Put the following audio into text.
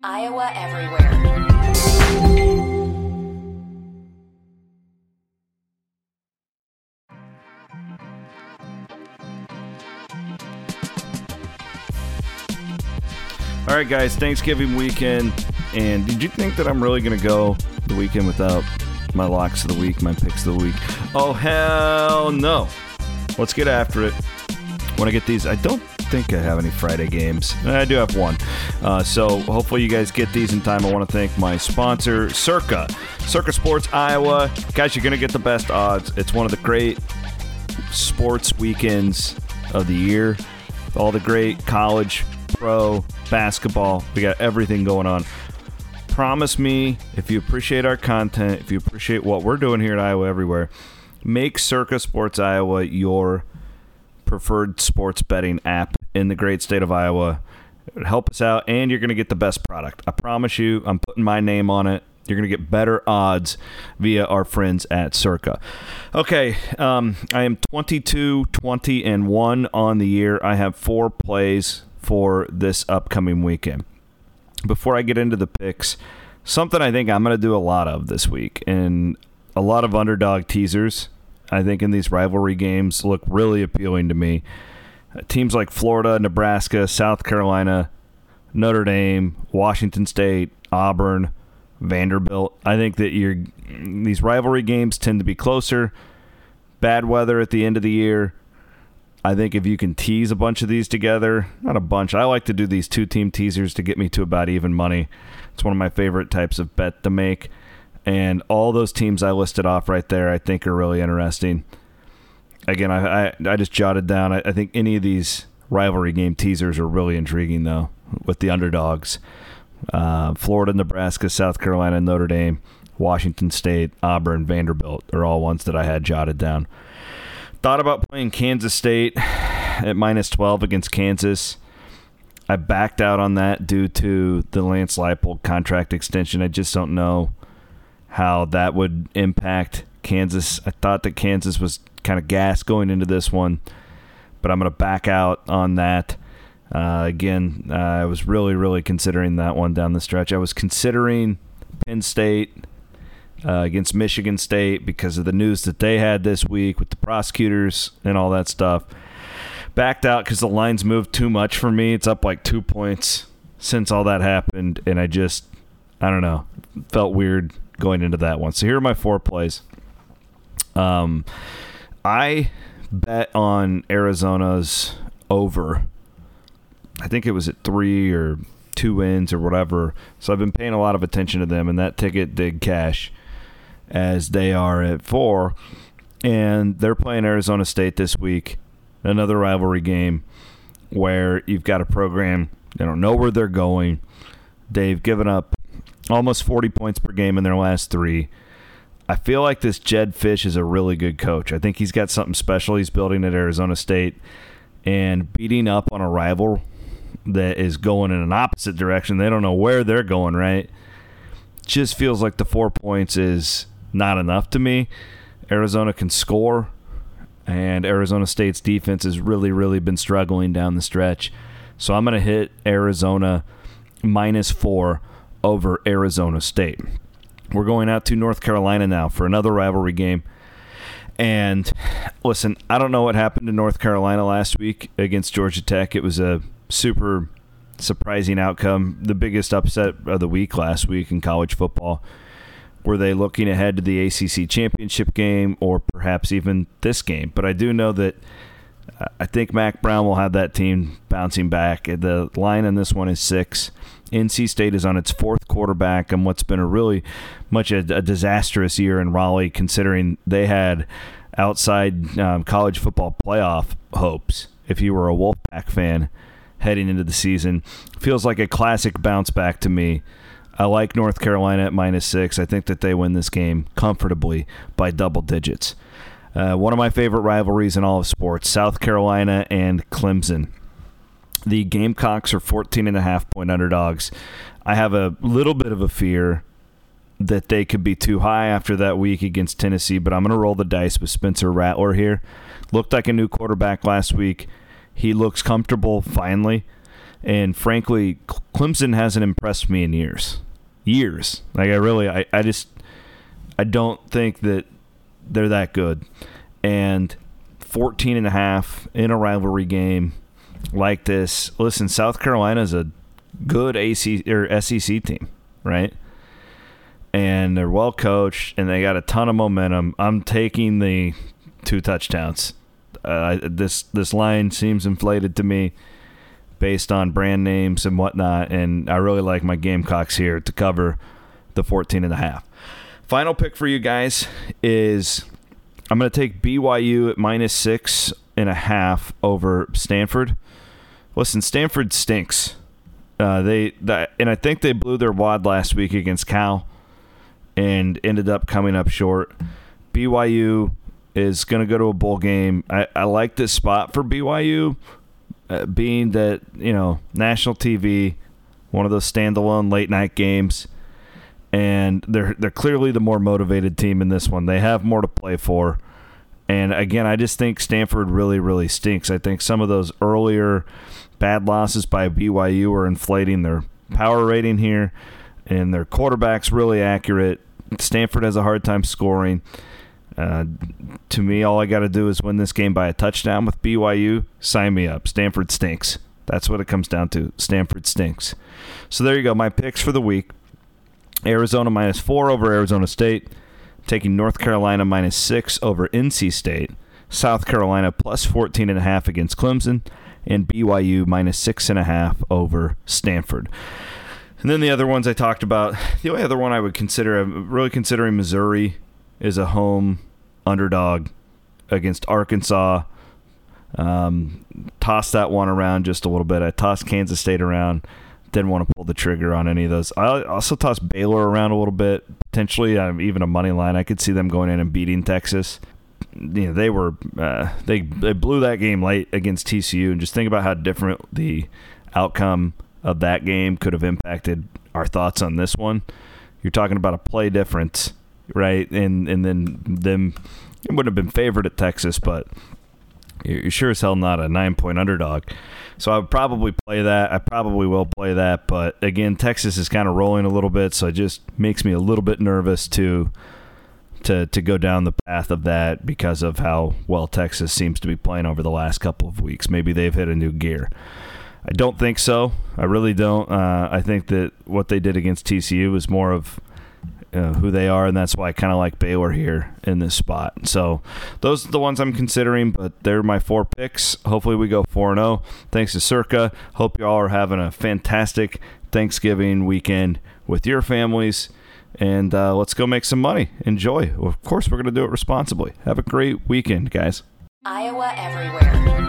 Iowa Everywhere. All right, guys, Thanksgiving weekend. And did you think that I'm really going to go the weekend without my locks of the week, my picks of the week? Oh, hell no. Let's get after it. Want to get these? I don't think I have any Friday games. I do have one. Uh, so hopefully you guys get these in time. I want to thank my sponsor, Circa. Circa Sports Iowa. Guys, you're going to get the best odds. It's one of the great sports weekends of the year. All the great college, pro, basketball. We got everything going on. Promise me, if you appreciate our content, if you appreciate what we're doing here at Iowa Everywhere, make Circa Sports Iowa your preferred sports betting app in the great state of Iowa. Help us out, and you're going to get the best product. I promise you, I'm putting my name on it. You're going to get better odds via our friends at Circa. Okay, um, I am 22, 20, and 1 on the year. I have four plays for this upcoming weekend. Before I get into the picks, something I think I'm going to do a lot of this week, and a lot of underdog teasers. I think in these rivalry games look really appealing to me. Teams like Florida, Nebraska, South Carolina, Notre Dame, Washington State, Auburn, Vanderbilt. I think that you these rivalry games tend to be closer. Bad weather at the end of the year. I think if you can tease a bunch of these together, not a bunch. I like to do these two team teasers to get me to about even money. It's one of my favorite types of bet to make. And all those teams I listed off right there, I think are really interesting. Again, I I, I just jotted down. I, I think any of these rivalry game teasers are really intriguing, though, with the underdogs. Uh, Florida, Nebraska, South Carolina, Notre Dame, Washington State, Auburn, Vanderbilt are all ones that I had jotted down. Thought about playing Kansas State at minus 12 against Kansas. I backed out on that due to the Lance Leipold contract extension. I just don't know how that would impact Kansas. I thought that Kansas was kind of gas going into this one, but I'm going to back out on that. Uh, again, uh, I was really, really considering that one down the stretch. I was considering Penn State uh, against Michigan State because of the news that they had this week with the prosecutors and all that stuff. Backed out because the lines moved too much for me. It's up like two points since all that happened, and I just, I don't know, felt weird going into that one. So here are my four plays. Um, I bet on Arizona's over. I think it was at three or two wins or whatever. So I've been paying a lot of attention to them, and that ticket did cash as they are at four. And they're playing Arizona State this week, another rivalry game where you've got a program, they don't know where they're going. They've given up almost 40 points per game in their last three. I feel like this Jedd Fisch is a really good coach. I think he's got something special he's building at Arizona State. And beating up on a rival that is going in an opposite direction, they don't know where they're going, right? Just feels like the four points is not enough to me. Arizona can score, and Arizona State's defense has really, really been struggling down the stretch. So I'm going to hit Arizona minus four over Arizona State. We're going out to North Carolina now for another rivalry game. And listen, I don't know what happened to North Carolina last week against Georgia Tech. It was a super surprising outcome, the biggest upset of the week last week in college football. Were they looking ahead to the ACC championship game or perhaps even this game? But I do know that I think Mack Brown will have that team bouncing back. The line on this one is six. NC State is on its fourth quarterback and what's been a really much a, a disastrous year in Raleigh, considering they had outside um, college football playoff hopes. If you were a Wolfpack fan heading into the season, feels like a classic bounce back to me. I like North Carolina at minus six. I think that they win this game comfortably by double digits. Uh, one of my favorite rivalries in all of sports South Carolina and Clemson. The Gamecocks are 14 and a half point underdogs. I have a little bit of a fear that they could be too high after that week against Tennessee, but I'm going to roll the dice with Spencer Rattler here. Looked like a new quarterback last week. He looks comfortable finally. And frankly, Clemson hasn't impressed me in years. Years. Like I really I, I just I don't think that they're that good. And 14 and a half in a rivalry game like this. Listen, South Carolina's a good AC or SEC team, right? And they're well coached and they got a ton of momentum. I'm taking the two touchdowns. Uh, this this line seems inflated to me based on brand names and whatnot, and I really like my Gamecocks here to cover the 14 and a half. Final pick for you guys is I'm going to take BYU at minus six and a half over Stanford. Listen, Stanford stinks. Uh, they that, and I think they blew their wad last week against Cal, and ended up coming up short. BYU is going to go to a bowl game. I, I like this spot for BYU, uh, being that you know national TV, one of those standalone late night games, and they're they're clearly the more motivated team in this one. They have more to play for, and again, I just think Stanford really really stinks. I think some of those earlier bad losses by BYU are inflating their power rating here, and their quarterback's really accurate. Stanford has a hard time scoring. Uh, to me, all I got to do is win this game by a touchdown with BYU. Sign me up. Stanford stinks. That's what it comes down to. Stanford stinks. So there you go. My picks for the week Arizona minus four over Arizona State. taking North Carolina minus six over NC State. South Carolina plus 14 and a half against Clemson and BYU minus six and a half over Stanford. And then the other ones I talked about, the only other one I would consider, I'm really considering Missouri is a home underdog against Arkansas. Um, toss that one around just a little bit. I tossed Kansas State around. Didn't want to pull the trigger on any of those. I also tossed Baylor around a little bit. Potentially, um, even a money line. I could see them going in and beating Texas you know they were uh, they they blew that game late against TCU, and just think about how different the outcome of that game could have impacted our thoughts on this one. You're talking about a play difference, right? And and then them it wouldn't have been favored at Texas, but you're sure as hell not a nine point underdog. So I would probably play that. I probably will play that, but again, Texas is kind of rolling a little bit, so it just makes me a little bit nervous to to to go down the path of that because of how well Texas seems to be playing over the last couple of weeks. Maybe they've hit a new gear. I don't think so. I really don't. Uh, I think that what they did against TCU was more of uh, who they are, and that's why I kind of like Baylor here in this spot. So those are the ones I'm considering, but they're my four picks. Hopefully, we go 4 0. Thanks to Circa. Hope you all are having a fantastic Thanksgiving weekend with your families and uh, let's go make some money. Enjoy. Of course, we're going to do it responsibly. Have a great weekend, guys. Iowa Everywhere.